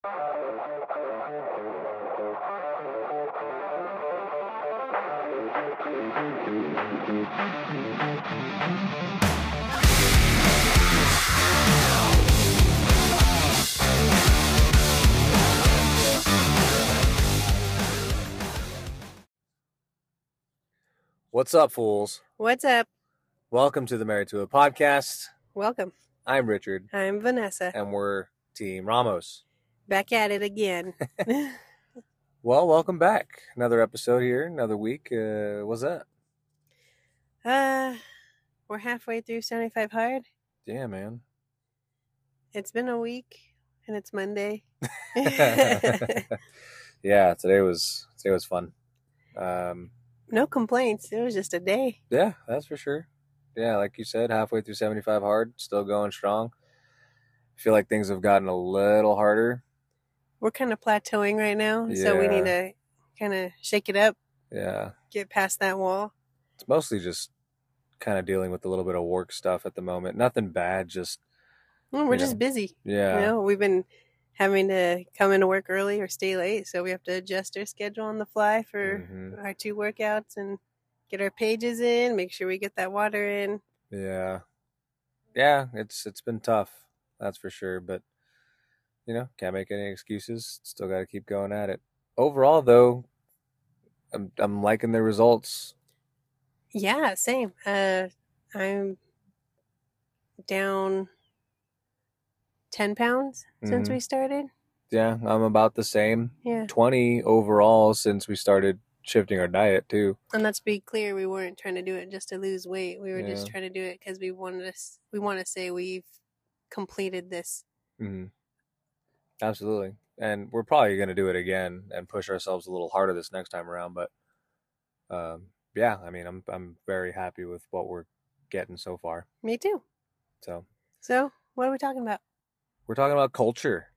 What's up, fools? What's up? Welcome to the Married to It podcast. Welcome. I'm Richard, I'm Vanessa. and we're Team Ramos. Back at it again. Well, welcome back. Another episode here, another week. Uh, what's up? uh, we're halfway through 75 Hard. Yeah, man. It's been a week and it's Monday. yeah, today was today was fun. Um, no complaints. It was just a day. yeah, that's for sure. Yeah, like you said, halfway through 75 hard, still going strong. feel like things have gotten a little harder. We're kind of plateauing right now. So we need to kind of shake it up, Yeah, get past that wall. it's mostly just kind of dealing with a little bit of work stuff at the moment. Nothing bad, just Well, we're just know. busy. yeah. You know, we've been having to come into work early or stay late. So we have to adjust our schedule on the fly for Mhm. our two workouts and get our pages in, make sure we get that water in. Yeah. Yeah, it's it's been tough. That's for sure, but you know, can't make any excuses. Still got to keep going at it. Overall though, I'm I'm liking the results. Yeah, same. Uh, I'm down 10 pounds since Mhm. we started. Yeah, I'm about the same. Yeah. 20 overall since we started shifting our diet too. And let's be clear, we weren't trying to do it just to lose weight. We were just trying to do it because we wanted to, we want to say we've completed this. hmm Absolutely. And we're probably going to do it again and push ourselves a little harder this next time around, but um yeah, I mean, I'm I'm very happy with what we're getting so far. Me too. So, So, what are we talking about? We're talking about culture.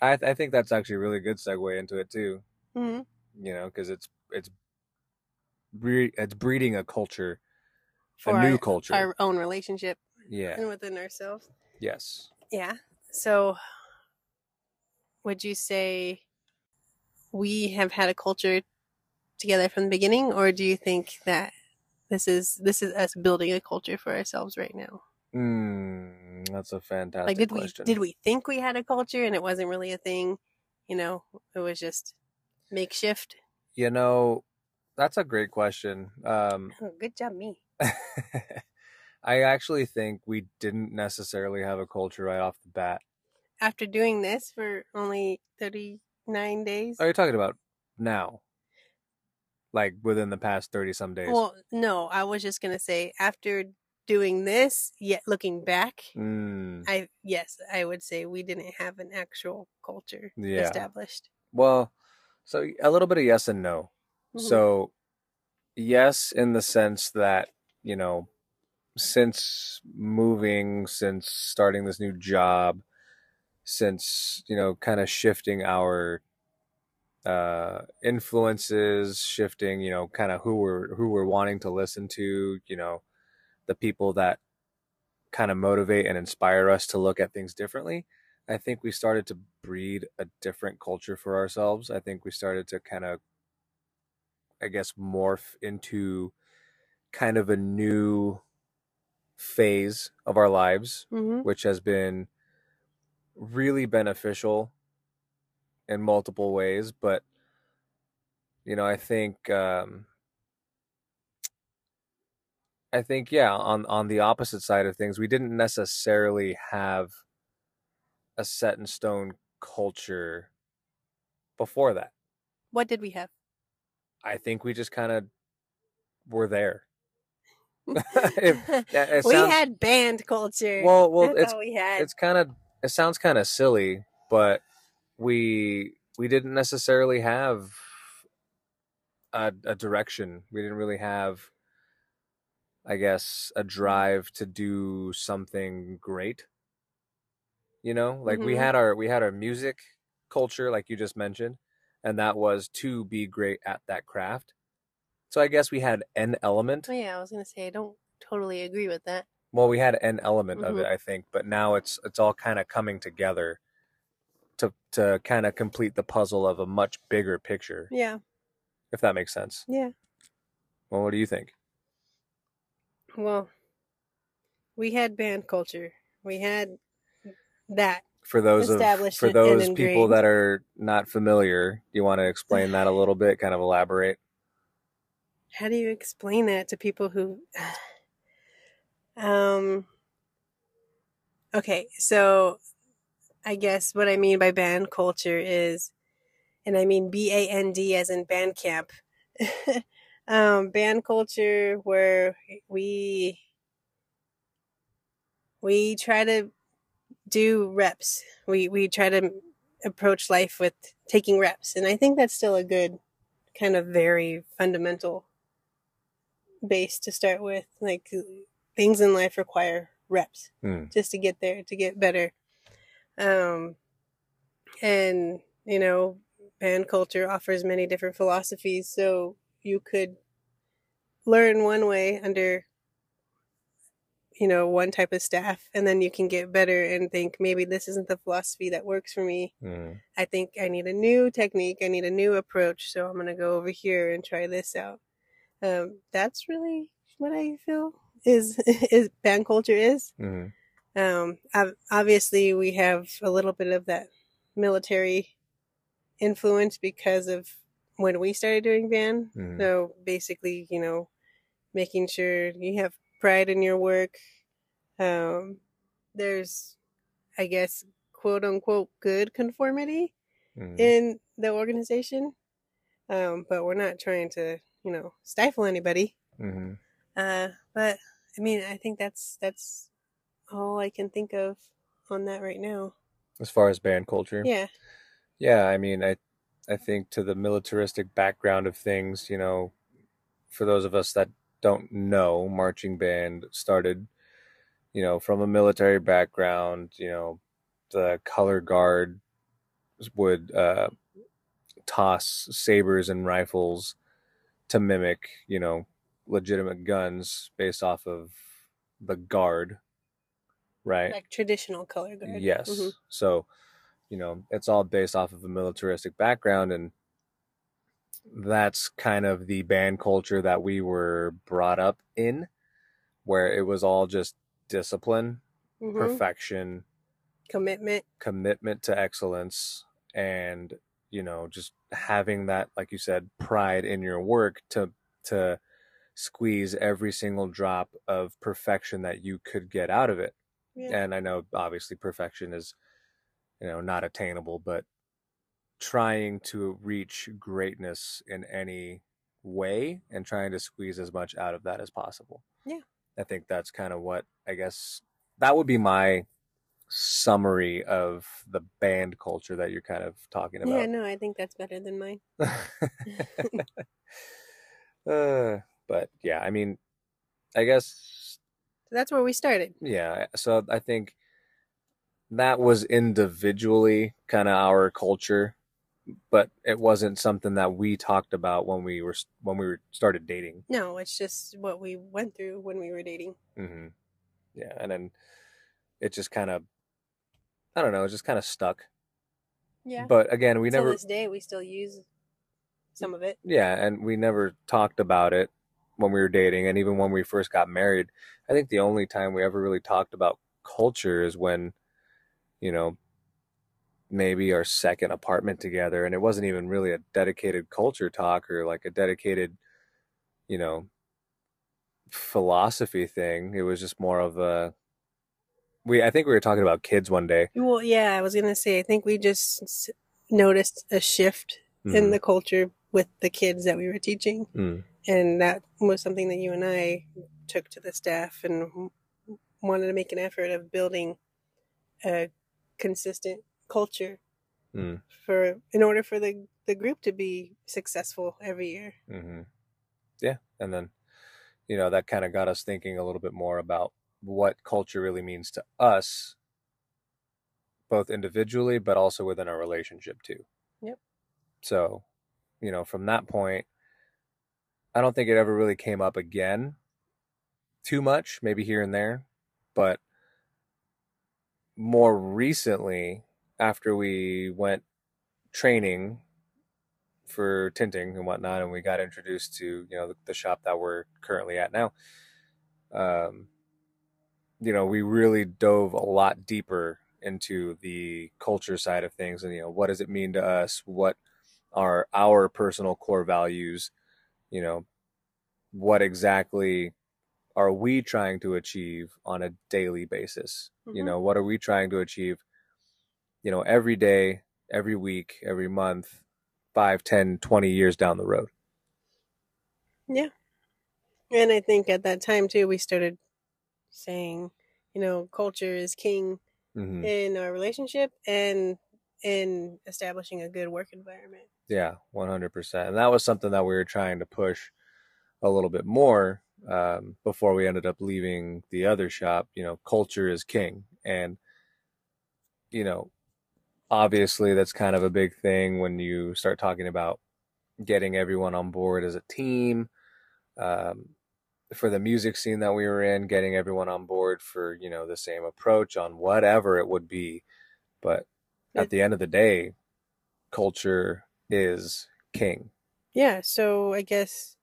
I, th- I think that's actually a really good segue into it too. hmm You know, because it's it's bre- it's breeding a culture, For a new our, culture. our own relationship yeah. and within ourselves. Yes. Yeah. So, would you say we have had a culture together from the beginning, or do you think that this is this is us building a culture for ourselves right now? Mm, that's a fantastic like, did question. we did we think we had a culture and it wasn't really a thing? You know, it was just makeshift. You know, that's a great question. Um, Oh, good job, me. I actually think we didn't necessarily have a culture right off the bat. After doing this for only thirty nine days. Are you talking about now? Like within the past thirty some days? Well, no, I was just gonna say after doing this, yet looking back, Mm, I yes, I would say we didn't have an actual culture Yeah. established. well, so a little bit of yes and no. Mhm. So, yes, in the sense that, you know, since moving, since starting this new job, since, you know, kind of shifting our uh influences shifting you know kind of who we're who we're wanting to listen to you know the people that kind of motivate and inspire us to look at things differently i think we started to breed a different culture for ourselves i think we started to kind of i guess morph into kind of a new phase of our lives Mhm. which has been really beneficial in multiple ways but you know i think um i think yeah on on the opposite side of things we didn't necessarily have a set in stone culture before that What did we have? i think we just kind of were there yeah, it we had band culture. well well That's it's we had. it's kind of it sounds kind of silly but we we didn't necessarily have a, a direction we didn't really have i guess a drive to do something great you know like we Mhm. had our we had our music culture like you just mentioned and that was to be great at that craft so i guess we had an element Oh, yeah, I was gonna say I don't totally agree with that. Well we had an element of Mhm. it i think but now it's it's all kind of coming together to to kind of complete the puzzle of a much bigger picture, Yeah. if that makes sense. Yeah. Well, what do you think? Well, we had band culture. We had that. For those of Established for those people that are not familiar, do you want to explain that a little bit? Kind of elaborate. How do you explain that to people who um Okay, so I guess what I mean by band culture is and I mean B A N D as in band camp. um band culture where we we try to do reps. We we try to approach life with taking reps and I think that's still a good kind of very fundamental base to start with. Like things in life require reps Hmm. just to get there, to get better. Um, and you know, band culture offers many different philosophies, so you could learn one way under you know one type of staff and then you can get better and think maybe this isn't the philosophy that works for me Mm. I think I need a new technique. I need a new approach. So I'm going to go over here and try this out. Um, that's really what I feel is, is band culture is. Mm. Um, obviously we have a little bit of that military influence because of when we started doing band. Mm. So basically, you know, making sure you have pride in your work. Um, there's, I guess, quote unquote, good conformity Mm. in the organization. Um, but we're not trying to, you know, stifle anybody. Mhm. Uh, but I mean, I think that's, that's all I can think of on that right now. As far as band culture, Yeah. Yeah, I mean, I I think to the militaristic background of things, you know, for those of us that don't know, marching band started, you know, from a military background. You know, the color guard would uh, toss sabers and rifles to mimic, you know, legitimate guns based off of the guard, right? Like traditional color guard. Yes. Mhm. So, you know, it's all based off of a militaristic background and that's kind of the band culture that we were brought up in where it was all just discipline, Mhm. perfection, Commitment. commitment to excellence and, you know, just having that like you said pride in your work to to squeeze every single drop of perfection that you could get out of it Yeah. and I know obviously perfection is you know not attainable, but trying to reach greatness in any way and trying to squeeze as much out of that as possible. Yeah. I think that's kind of what I guess that would be my summary of the band culture that you're kind of talking about. Yeah, no, I think that's better than mine. uh, but yeah, I mean, I guess that's where we started. Yeah, so I think that was individually kind of our culture, but it wasn't something that we talked about when we were when we were started dating. No, it's just what we went through when we were dating. hmm Yeah, and then it just kind of, I don't know, it just kind of stuck. Yeah. But again, we Till never, To this day, we still use some of it. yeah, and we never talked about it when we were dating, and even when we first got married. I think the only time we ever really talked about culture is when, you know, maybe our second apartment together, and it wasn't even really a dedicated culture talk or like a dedicated, you know, philosophy thing. It was just more of a. We I think we were talking about kids one day. Well, yeah, I was gonna say, I think we just noticed a shift in Mhm. the culture with the kids that we were teaching, Mm. and that was something that you and I took to the staff and wanted to make an effort of building a consistent culture Mm. for in order for the the group to be successful every year. hmm Yeah, and then you know that kind of got us thinking a little bit more about what culture really means to us, both individually, but also within our relationship too. Yep. So, you know, from that point, I don't think it ever really came up again too much, maybe here and there, but more recently, after we went training for tinting and whatnot, and we got introduced to you know the, the shop that we're currently at now. Um, you know, we really dove a lot deeper into the culture side of things, and you know, what does it mean to us? What are our personal core values? You know, what exactly are we trying to achieve on a daily basis? Mm-hmm. You know, what are we trying to achieve? You know, every day, every week, every month, five, ten, twenty years down the road. Yeah. And I think at that time too, we started saying, you know, culture is king mm-hmm. in our relationship and in establishing a good work environment. Yeah, 100%. And that was something that we were trying to push a little bit more um, before we ended up leaving the other shop. You know, culture is king. And, you know, obviously that's kind of a big thing when you start talking about getting everyone on board as a team. Um, for the music scene that we were in, getting everyone on board for, you know, the same approach on whatever it would be. But at the end of the day, culture is king. Yeah. So I guess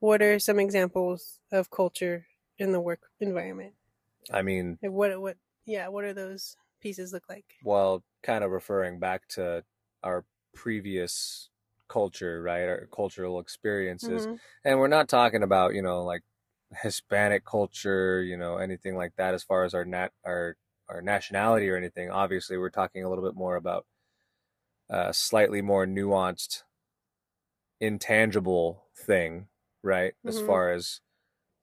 what are some examples of culture in the work environment? I mean, like what, what, yeah, what are those pieces look like? Well, kind of referring back to our previous culture, right? Our cultural experiences. Mm-hmm. And we're not talking about, you know, like Hispanic culture, you know, anything like that as far as our nat our our nationality or anything. Obviously, we're talking a little bit more about a slightly more nuanced intangible thing, right? Mm-hmm. As far as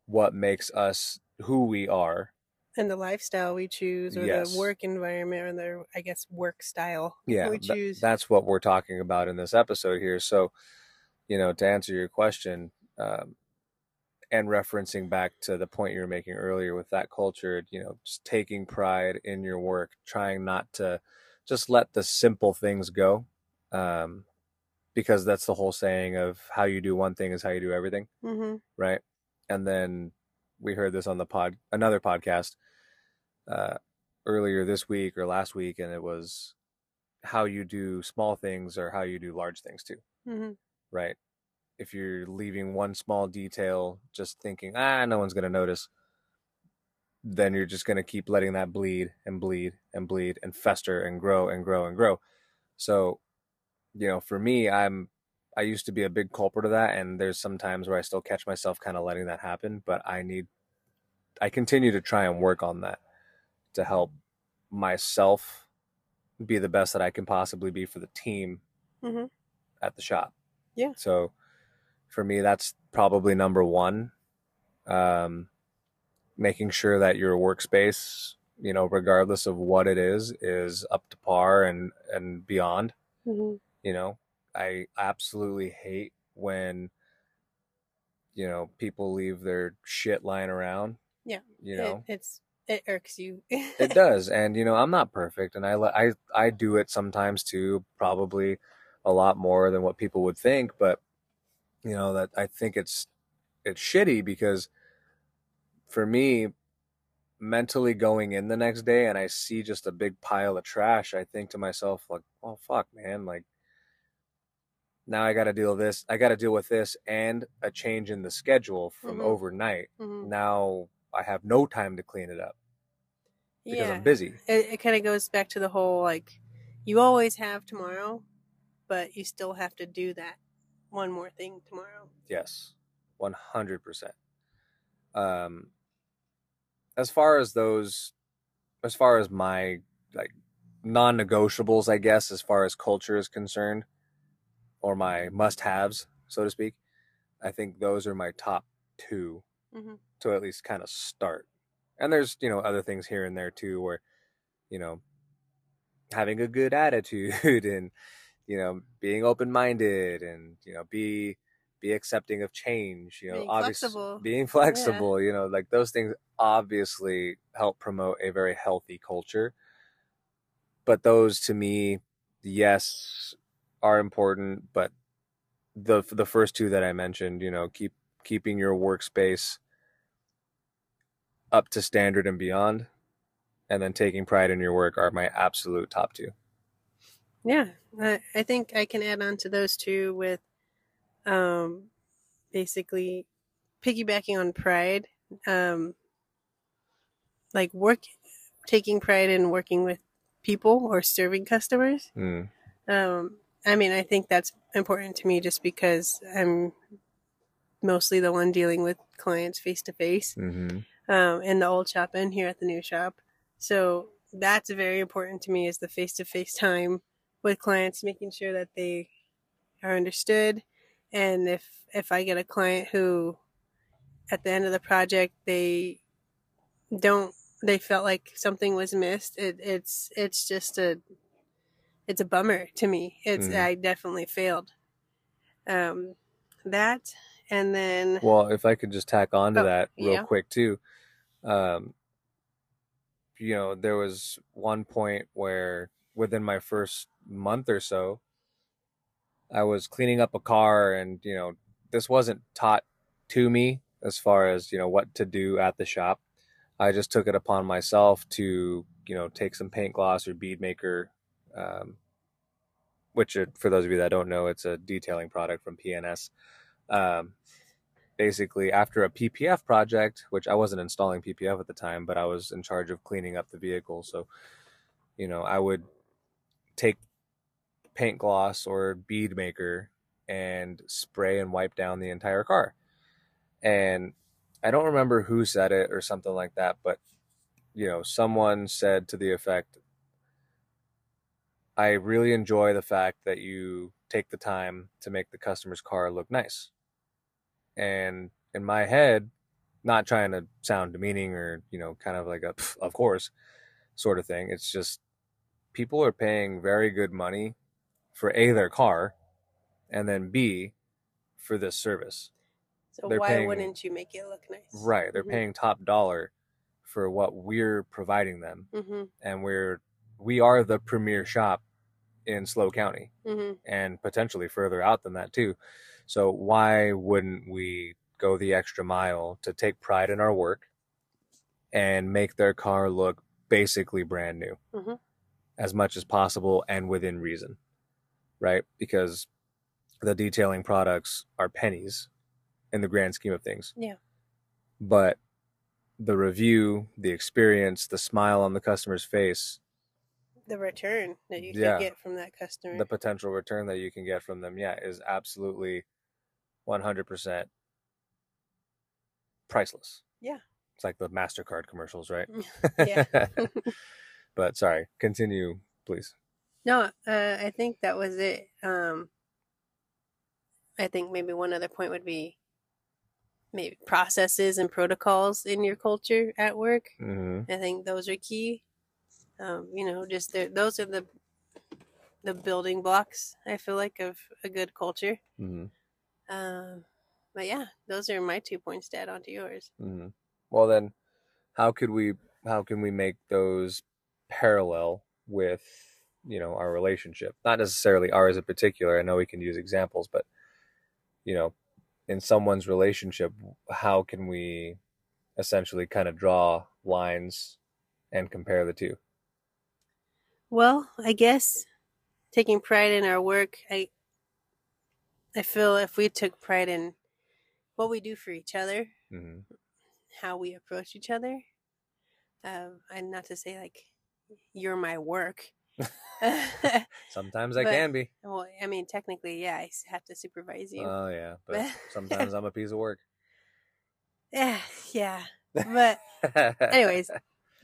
what makes us who we are and the lifestyle we choose or yes. the work environment or the i guess work style yeah we choose. Th- that's what we're talking about in this episode here so you know to answer your question um, and referencing back to the point you were making earlier with that culture you know just taking pride in your work trying not to just let the simple things go um, because that's the whole saying of how you do one thing is how you do everything mm-hmm. right and then we heard this on the pod another podcast uh, earlier this week or last week, and it was how you do small things or how you do large things too. Mm-hmm. Right. If you're leaving one small detail, just thinking, ah, no one's going to notice, then you're just going to keep letting that bleed and bleed and bleed and fester and grow and grow and grow. So, you know, for me, I'm, I used to be a big culprit of that. And there's some times where I still catch myself kind of letting that happen, but I need, I continue to try and work on that to help myself be the best that I can possibly be for the team mm-hmm. at the shop. Yeah. So for me, that's probably number one. Um, making sure that your workspace, you know, regardless of what it is, is up to par and and beyond. Mm-hmm. You know, I absolutely hate when you know people leave their shit lying around. Yeah. You know, it, it's it irks you. it does, and you know I'm not perfect, and I I I do it sometimes too, probably a lot more than what people would think, but you know that I think it's it's shitty because for me mentally going in the next day and I see just a big pile of trash, I think to myself like, "Oh fuck, man, like now I got to deal with this. I got to deal with this and a change in the schedule from mm-hmm. overnight. Mm-hmm. Now I have no time to clean it up because yeah. I'm busy. It, it kind of goes back to the whole like you always have tomorrow, but you still have to do that one more thing tomorrow. Yes, one hundred percent. Um, as far as those, as far as my like non-negotiables, I guess, as far as culture is concerned, or my must-haves, so to speak, I think those are my top 2 mm-hmm. to at least kind of start and there's you know other things here and there too where you know having a good attitude and you know being open minded and you know be be accepting of change you know being obviously flexible. being flexible yeah. you know like those things obviously help promote a very healthy culture but those to me yes are important but the the first two that i mentioned you know keep keeping your workspace up to standard and beyond, and then taking pride in your work are my absolute top two. Yeah, I, I think I can add on to those two with um, basically piggybacking on pride, um, like work, taking pride in working with people or serving customers. Mm. Um, I mean, I think that's important to me just because I'm mostly the one dealing with clients face to face in the old shop and here at the new shop. So that's very important to me is the face to face time with clients, making sure that they are understood. And if if I get a client who, at the end of the project, they don't they felt like something was missed, it, it's it's just a it's a bummer to me. It's Mm. I definitely failed. Um, that and then Well, if I could just tack on to Oh, that real yeah. quick too, um, you know, there was one point where within my first month or so, I was cleaning up a car, and you know, this wasn't taught to me as far as you know what to do at the shop. I just took it upon myself to you know take some paint gloss or bead maker, um, which uh, for those of you that don't know, it's a detailing product from P&S. Um, basically after a PPF project, which I wasn't installing PPF at the time, but I was in charge of cleaning up the vehicle. So, you know, I would take paint gloss or bead maker and spray and wipe down the entire car. And I don't remember who said it or something like that, but you know, someone said to the effect, I really enjoy the fact that you take the time to make the customer's car look nice and in my head not trying to sound demeaning or you know kind of like a of course sort of thing it's just people are paying very good money for a their car and then b for this service so they're why paying- wouldn't you make it look nice? right they're Mhm. paying top dollar for what we're providing them Mm-hmm. and we're we are the premier shop in SLO county Mm-hmm. and potentially further out than that too. So why wouldn't we go the extra mile to take pride in our work and make their car look basically brand new Mhm. as much as possible and within reason, right? Because the detailing products are pennies in the grand scheme of things. Yeah. But the review, the experience, the smile on the customer's face, The return that you Yeah. can get from that customer. the potential return that you can get from them, yeah, is absolutely 100% priceless. Yeah. It's like the MasterCard commercials, right? Mm-hmm. yeah. but sorry, continue, please. No, uh, I think that was it. Um, I think maybe one other point would be maybe processes and protocols in your culture at work. hmm I think those are key. Um, you know, just those are the the building blocks. I feel like of a good culture. hmm Um, but yeah, those are my two points to add on to yours. hmm Well, then, how could we? How can we make those parallel with you know our relationship? Not necessarily ours in particular. I know we can use examples, but you know, in someone's relationship, how can we essentially kind of draw lines and compare the two? Well, I guess taking pride in our work, I I feel if we took pride in what we do for each other, hmm how we approach each other, um, and not to say like you're my work. Sometimes I But- can be. well, I mean, technically, yeah, I have to supervise you. Oh yeah, but sometimes I'm a piece of work. yeah, yeah. But anyways,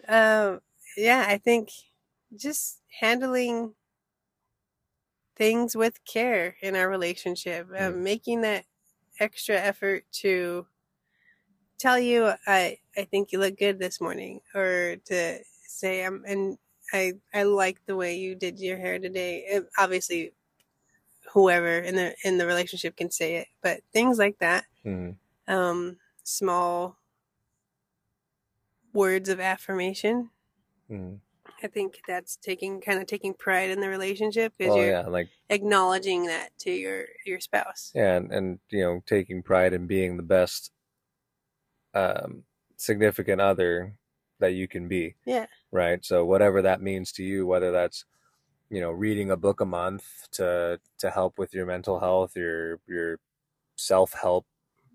um, yeah, I think just handling things with care in our relationship, um, Mm. making that extra effort to tell you, I I think you look good this morning, or to say, I'm and I I like the way you did your hair today. It- obviously, whoever in the in the relationship can say it, but things like that Mhm. um, small words of affirmation. Mhm. I think that's taking kind of taking pride in the relationship because Oh you're yeah, like acknowledging that to your your spouse. yeah, and, and you know, taking pride in being the best um, significant other that you can be. Yeah. Right. So whatever that means to you, whether that's you know reading a book a month to to help with your mental health your your self-help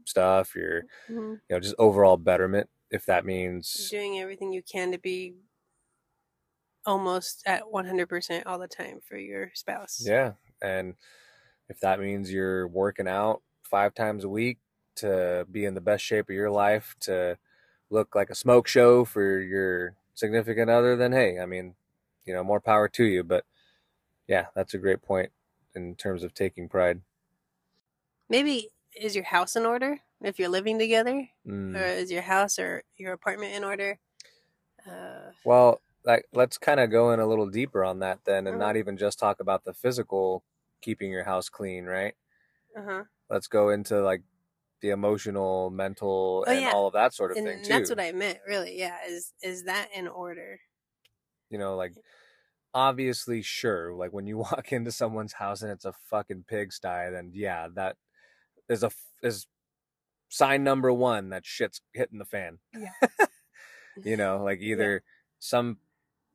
stuff your hmm you know just overall betterment if that means Doing everything you can to be almost at 100% all the time for your spouse. yeah and if that means you're working out five times a week to be in the best shape of your life to look like a smoke show for your significant other then hey i mean you know more power to you but yeah that's a great point in terms of taking pride Maybe is your house in order if you're living together? Mm. Or is your house or your apartment in order? Uh, Well, like let's kind of go in a little deeper on that then and Mhm. not even just talk about the physical keeping your house clean, right? uh-huh. Let's go into like the emotional, mental Oh, and yeah. all of that sort of And thing too. that's what I meant, really. Yeah, is is that in order? you know, like obviously sure, like when you walk into someone's house and it's a fucking pigsty, then yeah, that is a is sign number 1 that shit's hitting the fan. Yeah. you know like either some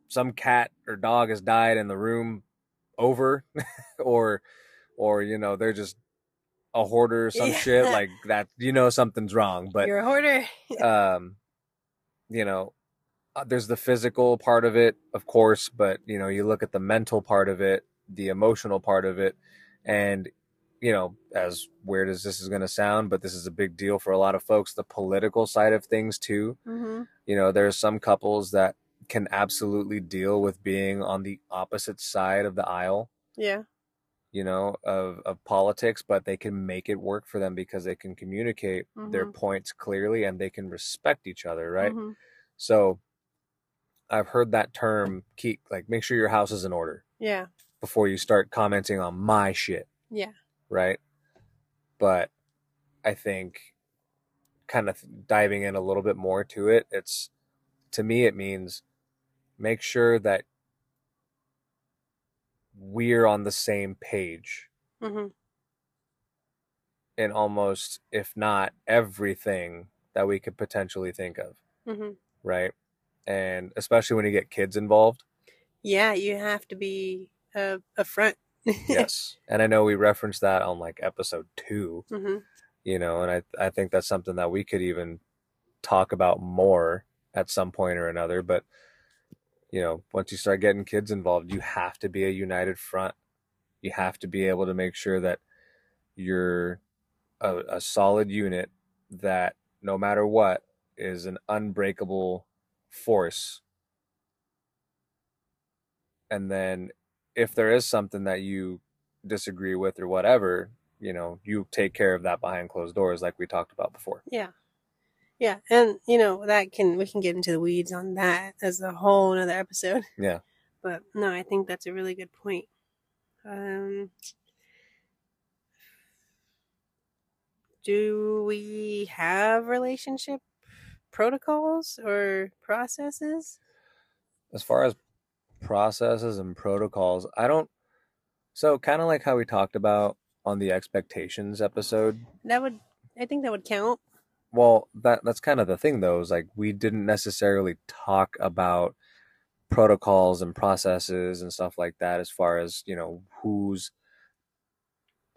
some cat or dog has died in the room over or or you know they're just a hoarder or some Yeah. shit like that you know something's wrong but You're a hoarder. um you know uh, there's the physical part of it of course but you know you look at the mental part of it the emotional part of it and you know as weird as this is going to sound but this is a big deal for a lot of folks the political side of things too hmm you know there's some couples that can absolutely deal with being on the opposite side of the aisle Yeah. You know of, of politics but they can make it work for them because they can communicate their Mhm. points clearly and they can respect each other right Mhm. so i've heard that term keep like make sure your house is in order Yeah. before you start commenting on my shit Yeah. right but i think kind of diving in a little bit more to it it's to me it means make sure that we're on the same page. Hmm in almost if not everything that we could potentially think of. Hmm right? And especially when you get kids involved. Yeah, you have to be a front. yes. And i know we referenced that on like episode 2 hmm you know and i i think that's something that we could even talk about more at some point or another but you know once you start getting kids involved you have to be a united front. You have to be able to make sure that you're a, a solid unit that no matter what is an unbreakable force. And then if there is something that you disagree with or whatever you know you take care of that behind closed doors like we talked about before. Yeah. Yeah. And, you know, that can, we can get into the weeds on that as a whole another episode. yeah But no, I think that's a really good point. Um, do we have relationship protocols or processes? as far as processes and protocols i don't so kind of like how we talked about on the expectations episode That would, I think that would count. Well that that's kind of the thing though is like we didn't necessarily talk about protocols and processes and stuff like that as far as you know who's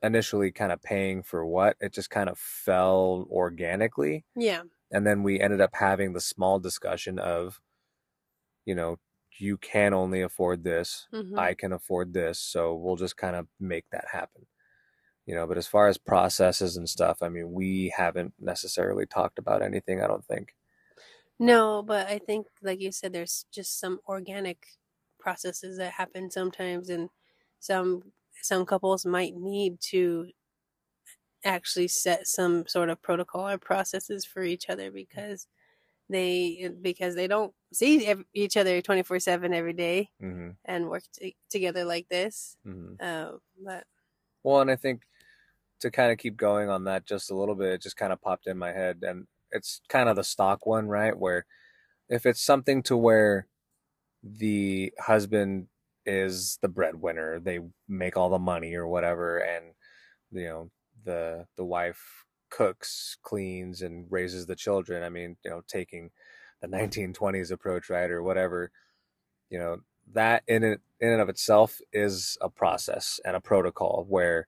initially kind of paying for what. It just kind of fell organically. Yeah. and then we ended up having the small discussion of you know you can only afford this. Mhm. i can afford this. So we'll just kind of make that happen you know but as far as processes and stuff i mean we haven't necessarily talked about anything i don't think. No, but I think, like you said, there's just some organic processes that happen sometimes, and some some couples might need to actually set some sort of protocol or processes for each other because they because they don't see each other 24/7 every day hmm and work t- together like this hmm uh, but well and i think to kind of keep going on that just a little bit it just kind of popped in my head and it's kind of the stock one right where if it's something to where the husband is the breadwinner they make all the money or whatever and you know the the wife cooks cleans and raises the children i mean you know taking the 1920s approach right or whatever you know that in it, in and of itself is a process and a protocol where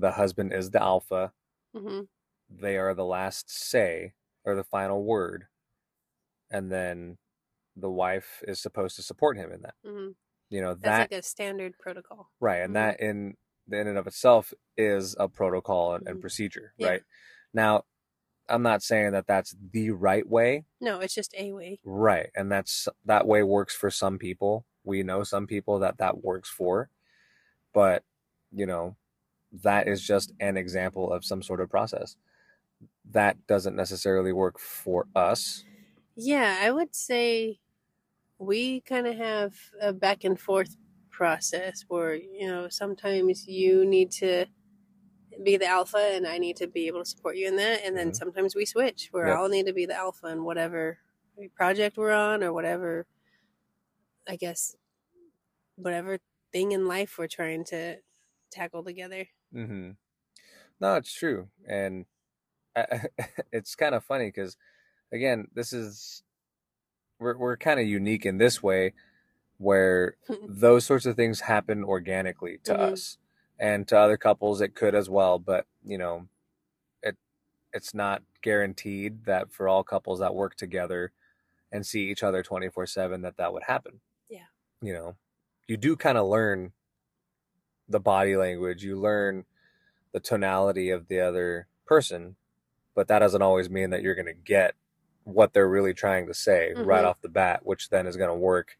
the husband is the alpha, hmm they are the last say or the final word, and then the wife is supposed to support him in that. hmm You know That's like a standard protocol. right, and that in the in and of itself is a protocol and, and Mhm. procedure, Yeah. right? Now, I'm not saying that that's the right way, No, it's just a way. right? And that's that way works for some people. We know some people that that works for, but you know, that is just an example of some sort of process. That doesn't necessarily work for us. Yeah, I would say we kind of have a back and forth process where, you know, sometimes you need to be the alpha and I need to be able to support you in that. And then Mhm. sometimes we switch where Yep. I'll need to be the alpha in whatever project we're on or whatever, I guess, whatever thing in life we're trying to tackle together. Mm-hmm. No, it's true, and I, it's kind of funny because, again, this is we're we're kind of unique in this way, where those sorts of things happen organically to Mhm. us, and to other couples it could as well. But you know, it it's not guaranteed that for all couples that work together and see each other twenty four seven that that would happen. Yeah. You know, you do kind of learn the body language. You learn the tonality of the other person, but that doesn't always mean that you're going to get what they're really trying to say right Mhm. off the bat, which then is going to work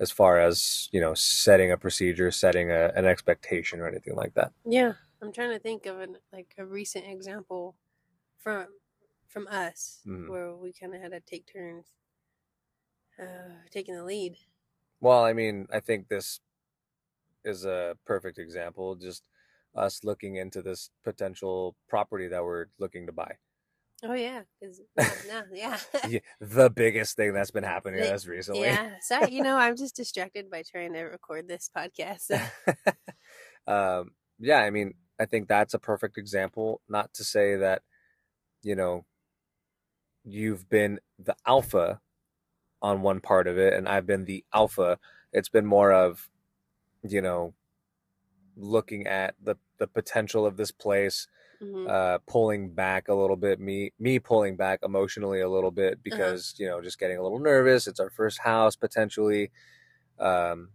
as far as, you know, setting a procedure, setting a, an expectation or anything like that. Yeah, I'm trying to think of an like a recent example from from us Mhm. where we kind of had to take turns uh, taking the lead. Well, I mean, I think this is a perfect example. Just us looking into this potential property that we're looking to buy. Oh yeah, 'cause- no, no, yeah, Yeah, the biggest thing that's been happening to us recently. yeah. Sorry, you know, I'm just distracted by trying to record this podcast. um, yeah, I mean, I think that's a perfect example. Not to say that, you know, you've been the alpha on one part of it and I've been the alpha. It's been more of, you know, looking at the the potential of this place, Mhm. uh, pulling back a little bit. Me me pulling back emotionally a little Uh-huh. bit because you know just getting a little nervous. It's our first house potentially. Um,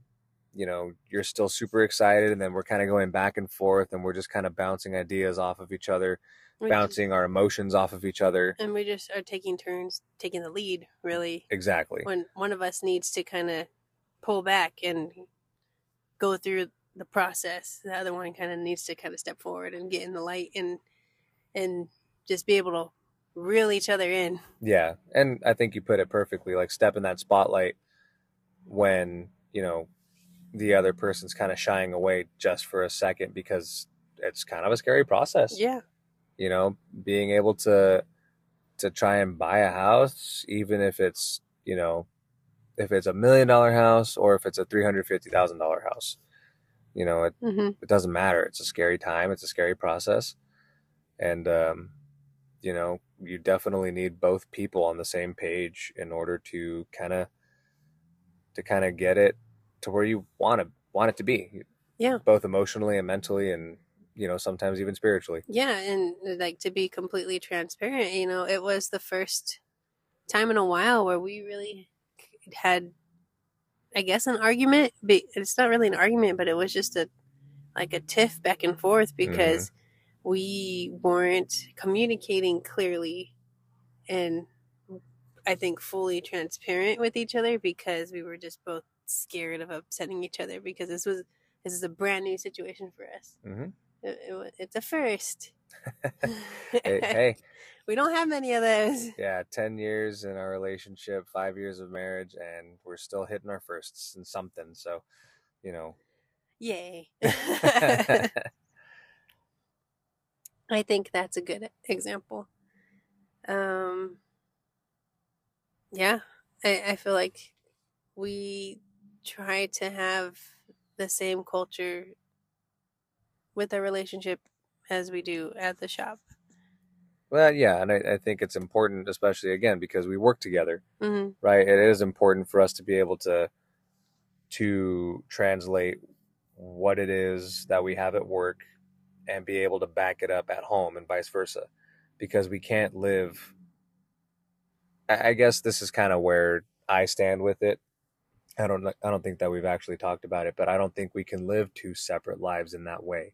you know, you're still super excited, and then we're kind of going back and forth, and we're just kind of bouncing ideas off of each other, We just- bouncing our emotions off of each other. and we just are taking turns taking the lead. Really, Exactly. when one of us needs to kind of pull back and go through the process the other one kind of needs to kind of step forward and get in the light and and just be able to reel each other in Yeah, and I think you put it perfectly. Like step in that spotlight when you know the other person's kind of shying away just for a second because it's kind of a scary process. yeah You know, being able to to try and buy a house, even if it's you know if it's a million dollar house or if it's a three hundred fifty thousand dollar house. You know, it, hmm it doesn't matter. It's a scary time. It's a scary process, and um, you know, you definitely need both people on the same page in order to kind of to kind of get it to where you want to want it to be. Yeah. both emotionally and mentally, and you know, sometimes even spiritually. yeah and like to be completely transparent you know it was the first time in a while where we really had i guess an argument but it's not really an argument but it was just a like a tiff back and forth because we weren't communicating clearly and i think fully transparent with each other because we were just both scared of upsetting each other because this was this is a brand new situation for us. Hmm it, it, it's a first. Hey, hey, we don't have many of those yeah, ten years in our relationship, five years of marriage, and we're still hitting our firsts and something. So, you know. yay i think that's a good example um yeah i, I feel like we try to have the same culture with our relationship as we do at the shop Well, yeah, and I, I think it's important, especially again because we work together, hmm right? It is important for us to be able to to translate what it is that we have at work and be able to back it up at home and vice versa because we can't live I guess this is kind of where I stand with it. I don't I don't think that we've actually talked about it, but I don't think we can live two separate lives in that way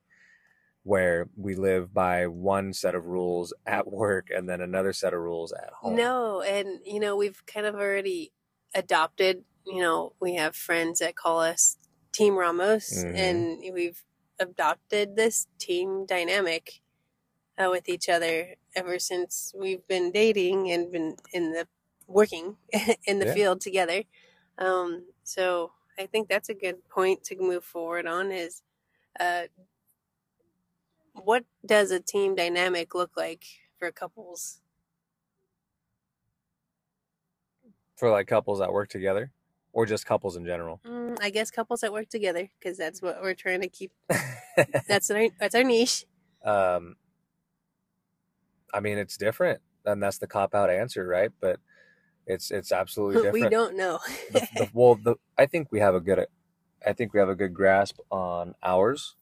where we live by one set of rules at work and then another set of rules at home. No, and you know, we've kind of already adopted, you know, we have friends that call us Team Ramos Mhm. and we've adopted this team dynamic uh, with each other ever since we've been dating and been in the working in the Yeah. field together. Um, so I think that's a good point to move forward on is uh, what does a team dynamic look like for couples? For like couples that work together or just couples in general. Mm, I guess couples that work together because that's what we're trying to keep. That's our that's our niche. um I mean it's different and that's the cop out answer, right? But it's it's absolutely different. we don't know. the, the, well, the, I think we have a good, I think we have a good grasp on ours,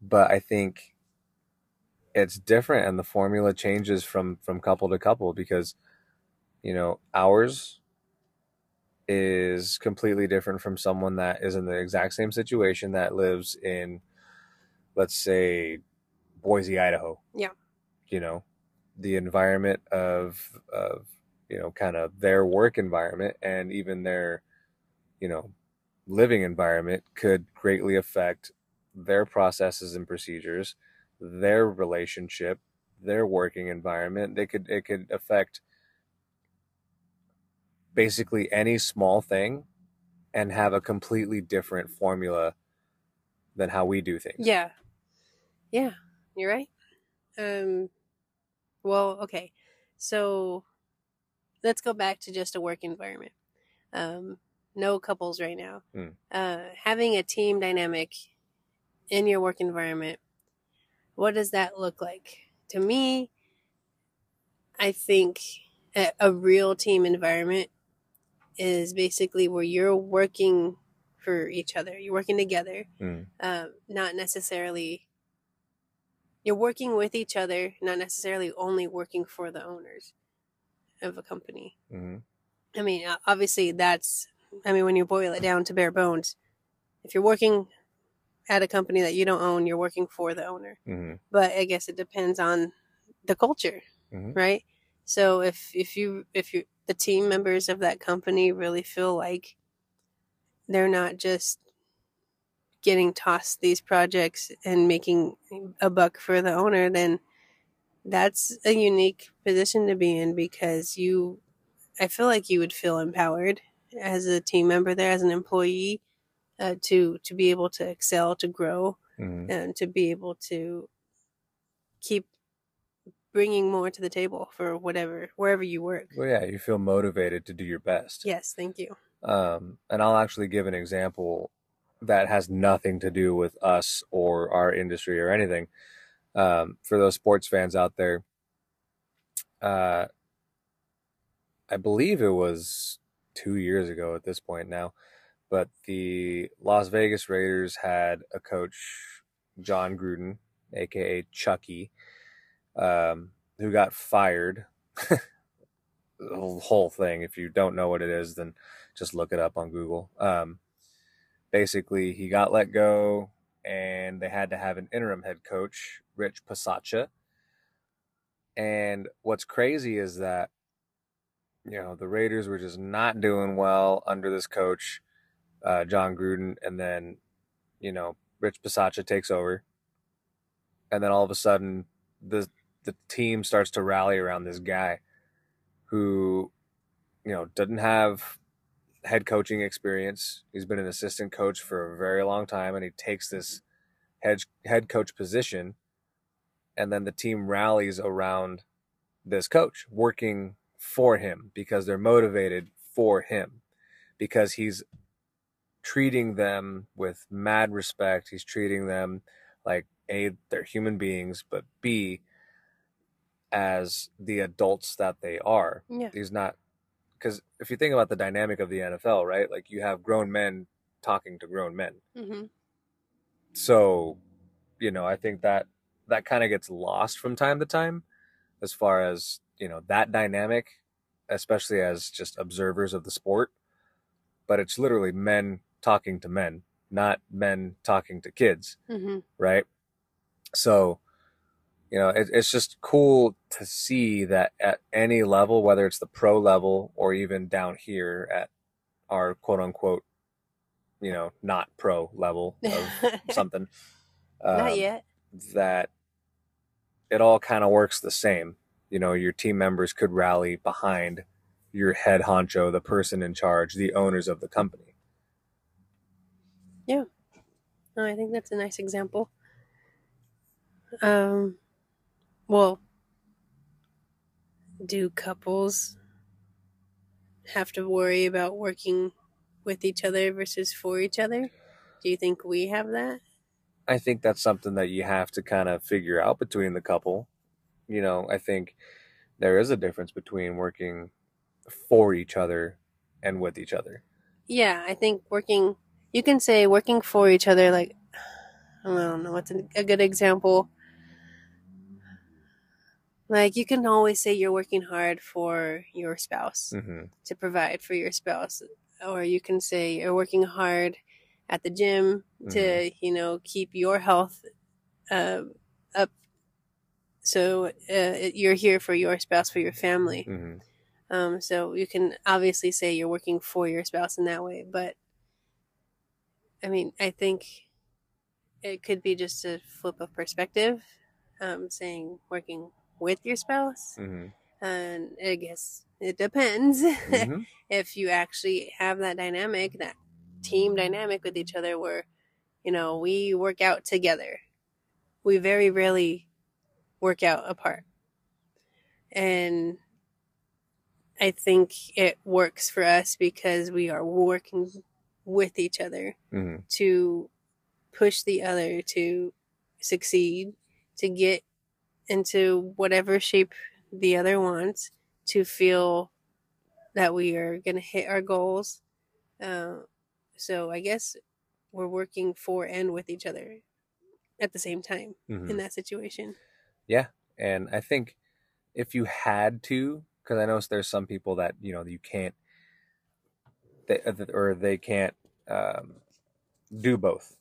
but I think it's different, and the formula changes from from couple to couple because, you know, ours is completely different from someone that is in the exact same situation that lives in, let's say, Boise, Idaho. Yeah. You know, the environment of of you know kind of their work environment and even their you know living environment could greatly affect their processes and procedures their relationship their working environment they could it could affect basically any small thing and have a completely different formula than how we do things yeah, yeah, you're right. Um, well, okay, so let's go back to just a work environment. Um, no couples right now. Hmm. Uh, having a team dynamic in your work environment, what does that look like? To me, I think a, a real team environment is basically where you're working for each other. You're working together, Mm. um, not necessarily. You're working with each other, not necessarily only working for the owners of a company. hmm I mean, obviously, that's. I mean, when you boil it down to bare bones, if you're working at a company that you don't own, you're working for the owner. hmm But I guess it depends on the culture, Mhm. right? So if if you if you the team members of that company really feel like they're not just getting tossed these projects and making a buck for the owner, then that's a unique position to be in because you I feel like you would feel empowered as a team member there as an employee uh, to to be able to excel to grow hmm and to be able to keep bringing more to the table for whatever wherever you work. well yeah you feel motivated to do your best Yes, thank you. Um, and I'll actually give an example that has nothing to do with us or our industry or anything. Um, for those sports fans out there, uh, I believe it was two years ago at this point now, but the Las Vegas Raiders had a coach, Jon Gruden, aka Chucky, um, who got fired. the whole thing. If you don't know what it is, then just look it up on Google. Um, basically, he got let go, and they had to have an interim head coach, Rich Bisaccia. And what's crazy is that, you know, the Raiders were just not doing well under this coach, uh, Jon Gruden, and then, you know, Rich Bisaccia takes over, and then all of a sudden, the the team starts to rally around this guy who, you know, doesn't have head coaching experience. He's been an assistant coach for a very long time, and he takes this head head coach position, and then the team rallies around this coach, working for him because they're motivated for him, because he's treating them with mad respect. He's treating them like a they're human beings, but b as the adults that they are Yeah. he's not because if you think about the dynamic of the NFL, right? Like you have grown men talking to grown men. hmm So, you know, I think that that kind of gets lost from time to time as far as, you know, that dynamic, especially as just observers of the sport. But it's literally men talking to men, not men talking to kids, hmm right? So, you know, it, it's just cool to see that at any level, whether it's the pro level or even down here at our quote unquote, you know, not pro level of something. Not um, yet. that it all kind of works the same. You know, your team members could rally behind your head honcho, the person in charge, the owners of the company. No, I think that's a nice example. Um, well, do couples have to worry about working with each other versus for each other? Do you think we have that? I think that's something that you have to kind of figure out between the couple. You know, I think there is a difference between working for each other and with each other. Yeah, I think working, you can say working for each other, like, I don't know what's a, good example. Like, you can always say you're working hard for your spouse. hmm to provide for your spouse or you can say you're working hard at the gym to you know keep your health uh, up so uh, you're here for your spouse for your family hmm um, so you can obviously say you're working for your spouse in that way but i mean i think it could be just a flip of perspective um, saying working with your spouse hmm and i guess it depends hmm if you actually have that dynamic, that team dynamic with each other where, you know, we work out together. We very rarely work out apart. And I think it works for us because we are working with each other hmm to push the other to succeed, to get into whatever shape the other wants, to feel that we are going to hit our goals. Uh, so I guess we're working for and with each other at the same time hmm in that situation. Yeah. And I think if you had to, because I know there's some people that you know you can't, they, or they can't um, do both.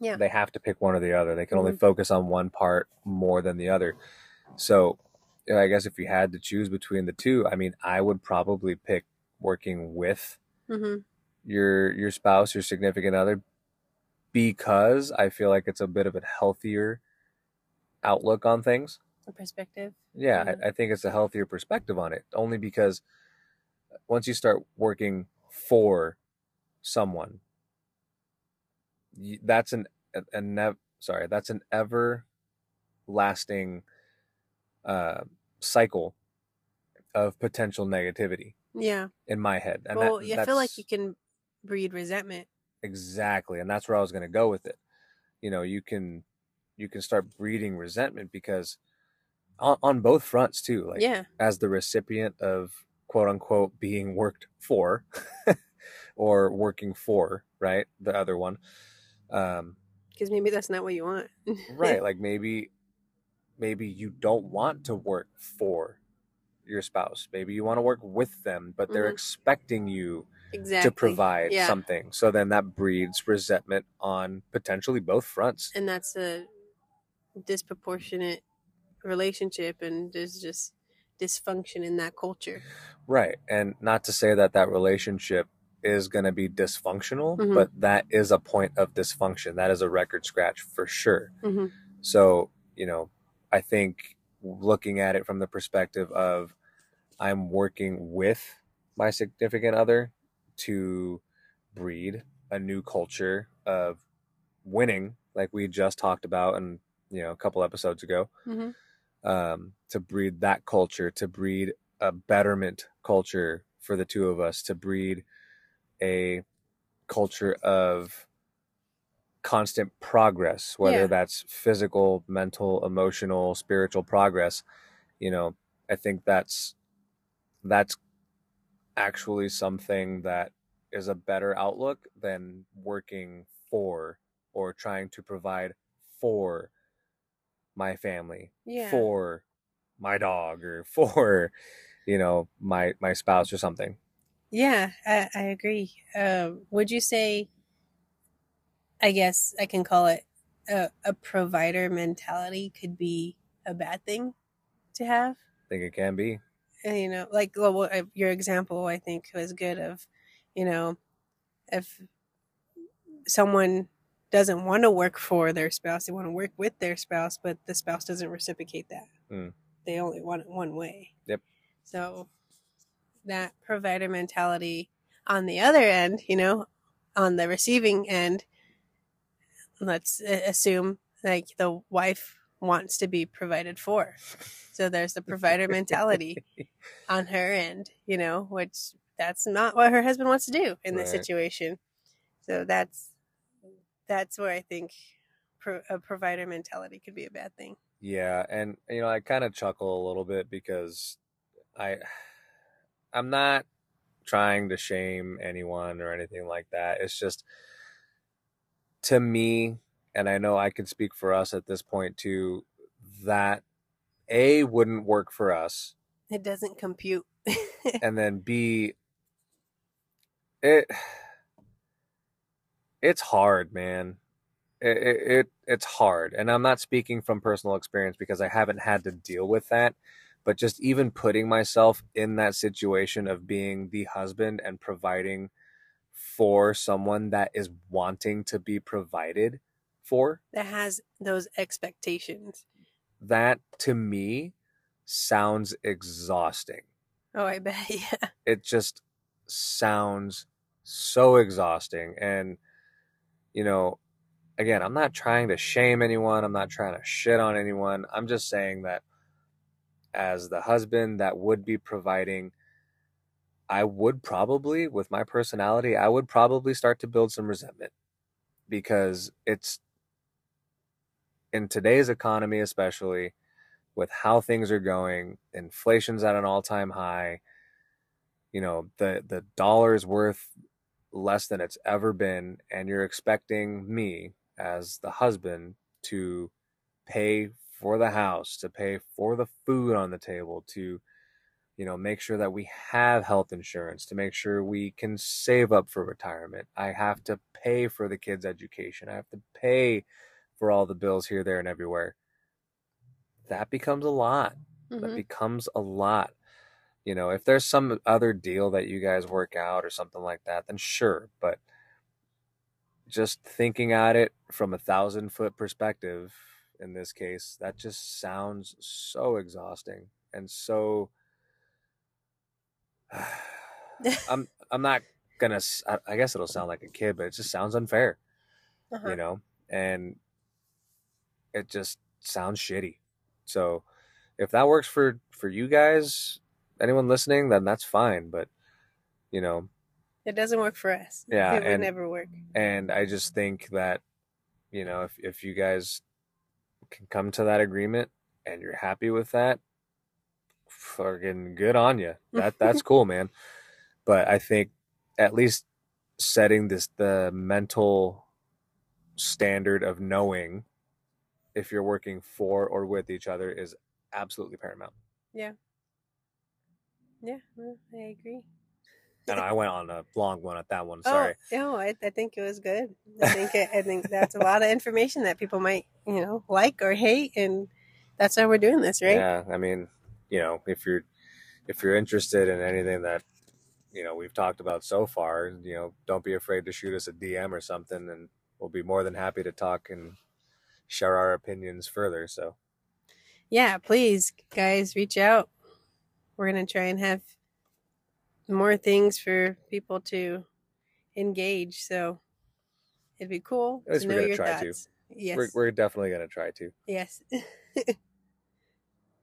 Yeah. They have to pick one or the other. They can only Mhm. focus on one part more than the other. So, you know, I guess if you had to choose between the two, I mean, I would probably pick working with hmm your your spouse, your significant other, because I feel like it's a bit of a healthier outlook on things. A perspective. Yeah. I, I think it's a healthier perspective on it. Only because once you start working for someone, that's an a, nev- sorry, that's an ever lasting uh, cycle of potential negativity Yeah. in my head. And well, that, yeah, I feel like you can breed resentment. exactly and that's where i was going to go with it you know you can you can start breeding resentment because on, on both fronts too like yeah. as the recipient of quote unquote being worked for or working for right the other one um Because maybe that's not what you want. right like maybe maybe you don't want to work for your spouse maybe you want to work with them but they're Mhm. expecting you exactly. to provide Yeah. something. So then that breeds resentment on potentially both fronts. And that's a disproportionate relationship, and there's just dysfunction in that culture. Right. And not to say that that relationship is going to be dysfunctional, Mhm. but that is a point of dysfunction. That is a record scratch for sure. hmm So, you know, I think looking at it from the perspective of I'm working with my significant other to breed a new culture of winning, like we just talked about and you know a couple episodes ago, hmm um, to breed that culture, to breed a betterment culture for the two of us, to breed a culture of constant progress, whether Yeah. that's physical, mental, emotional, spiritual progress. You know, I think that's that's actually something that is a better outlook than working for or trying to provide for my family, Yeah. for my dog or for you know my my spouse or something. Yeah, I, I agree. Um, would you say, I guess I can call it a, a provider mentality could be a bad thing to have? I think it can be. And, you know, like well, uh, your example, I think was good of, you know, if someone doesn't want to work for their spouse, they want to work with their spouse, but the spouse doesn't reciprocate that. Mm. They only want it one way. Yep. So that provider mentality on the other end, you know, on the receiving end, let's assume like the wife wants to be provided for. So there's the provider mentality on her end, you know, which that's not what her husband wants to do in this Right. situation. So that's that's where I think pro- a provider mentality could be a bad thing. Yeah, and you know, I kind of chuckle a little bit because I I'm not trying to shame anyone or anything like that. It's just to me, and I know I can speak for us at this point too, that A wouldn't work for us, It doesn't compute. and then B it it's hard, man. It, it it it's hard, and I'm not speaking from personal experience because I haven't had to deal with that. But just even putting myself in that situation of being the husband and providing for someone that is wanting to be provided for, that has those expectations. that to me sounds exhausting. Oh, I bet. Yeah. it just sounds so exhausting and you know again i'm not trying to shame anyone i'm not trying to shit on anyone i'm just saying that as the husband that would be providing i would probably with my personality i would probably start to build some resentment because it's in today's economy especially with how things are going inflation's at an all-time high you know the the dollar is worth less than it's ever been and you're expecting me as the husband to pay for the house to pay for the food on the table to you know make sure that we have health insurance to make sure we can save up for retirement i have to pay for the kids education i have to pay for all the bills here there and everywhere that becomes a lot that Mhm. becomes a lot. You know, if there's some other deal that you guys work out or something like that, then sure. But just thinking at it from a thousand foot perspective, in this case, that just sounds so exhausting and so. I'm I'm not gonna. I guess it'll sound like a kid, but it just sounds unfair, Uh-huh. you know, and it just sounds shitty. So if that works for for you guys, anyone listening, then that's fine. But you know, It doesn't work for us. Yeah, It would and- never work. and I just think that you know if if you guys can come to that agreement and you're happy with that, fucking good on you. That that's cool, man. But I think at least setting this the mental standard of knowing if you're working for or with each other is absolutely paramount. Yeah, Yeah, I agree. And I went on a long one at that one. Oh, Sorry. no, I, I think it was good. I think it, I think that's a lot of information that people might, you know, like or hate, and that's why we're doing this, right? Yeah, I mean, you know, if you're if you're interested in anything that you know we've talked about so far, you know, don't be afraid to shoot us a DM or something, and we'll be more than happy to talk and share our opinions further. So Yeah, please, guys, reach out. We're gonna try and have more things for people to engage. So it'd be cool At least to we're know gonna try to. thoughts. Yes, we're we're definitely gonna try to. yes.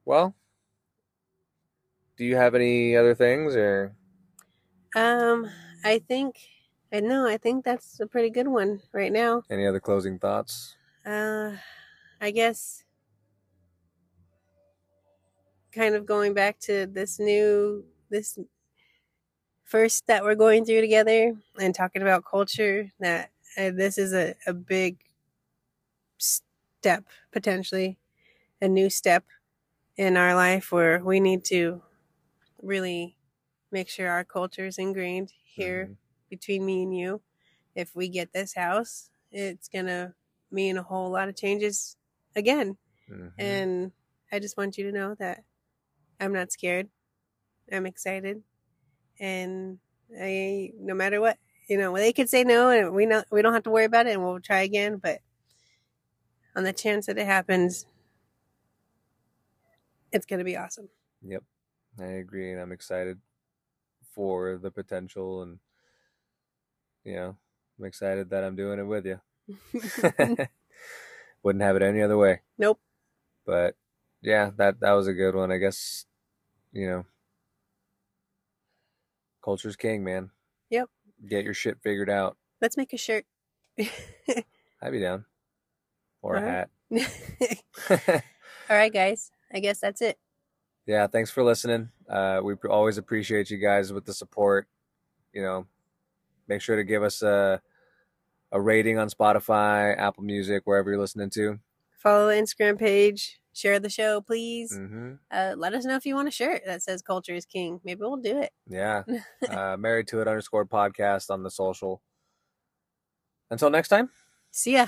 Well, do you have any other things or um, I think I know. I think that's a pretty good one right now. any other closing thoughts? Uh, I guess kind of going back to this new this first that we're going through together and talking about culture that uh, this is a, a big step potentially a new step in our life where we need to really make sure our culture is ingrained here Mhm. between me and you if we get this house it's gonna mean a whole lot of changes again Mhm. and I just want you to know that I'm not scared. I'm excited. And I no matter what, you know, they could say no and we know we don't have to worry about it and we'll try again, but on the chance that it happens, it's gonna be awesome. Yep, I agree, and I'm excited for the potential, and you know, I'm excited that I'm doing it with you. Wouldn't have it any other way. Nope. But yeah, that that was a good one. I guess you know, culture's king, man. Yep. Get your shit figured out. Let's make a shirt. I'd be down. Or a Alright. hat. All right, guys. I guess that's it. yeah, thanks for listening. Uh, we always appreciate you guys with the support. You know, make sure to give us a a rating on Spotify, Apple Music, wherever you're listening to. Follow the Instagram page. Share the show, please. hmm Uh, let us know if you want a shirt that says "Culture is King." Maybe we'll do it. Yeah, uh, married to it underscore podcast on the social. Until next time. See ya.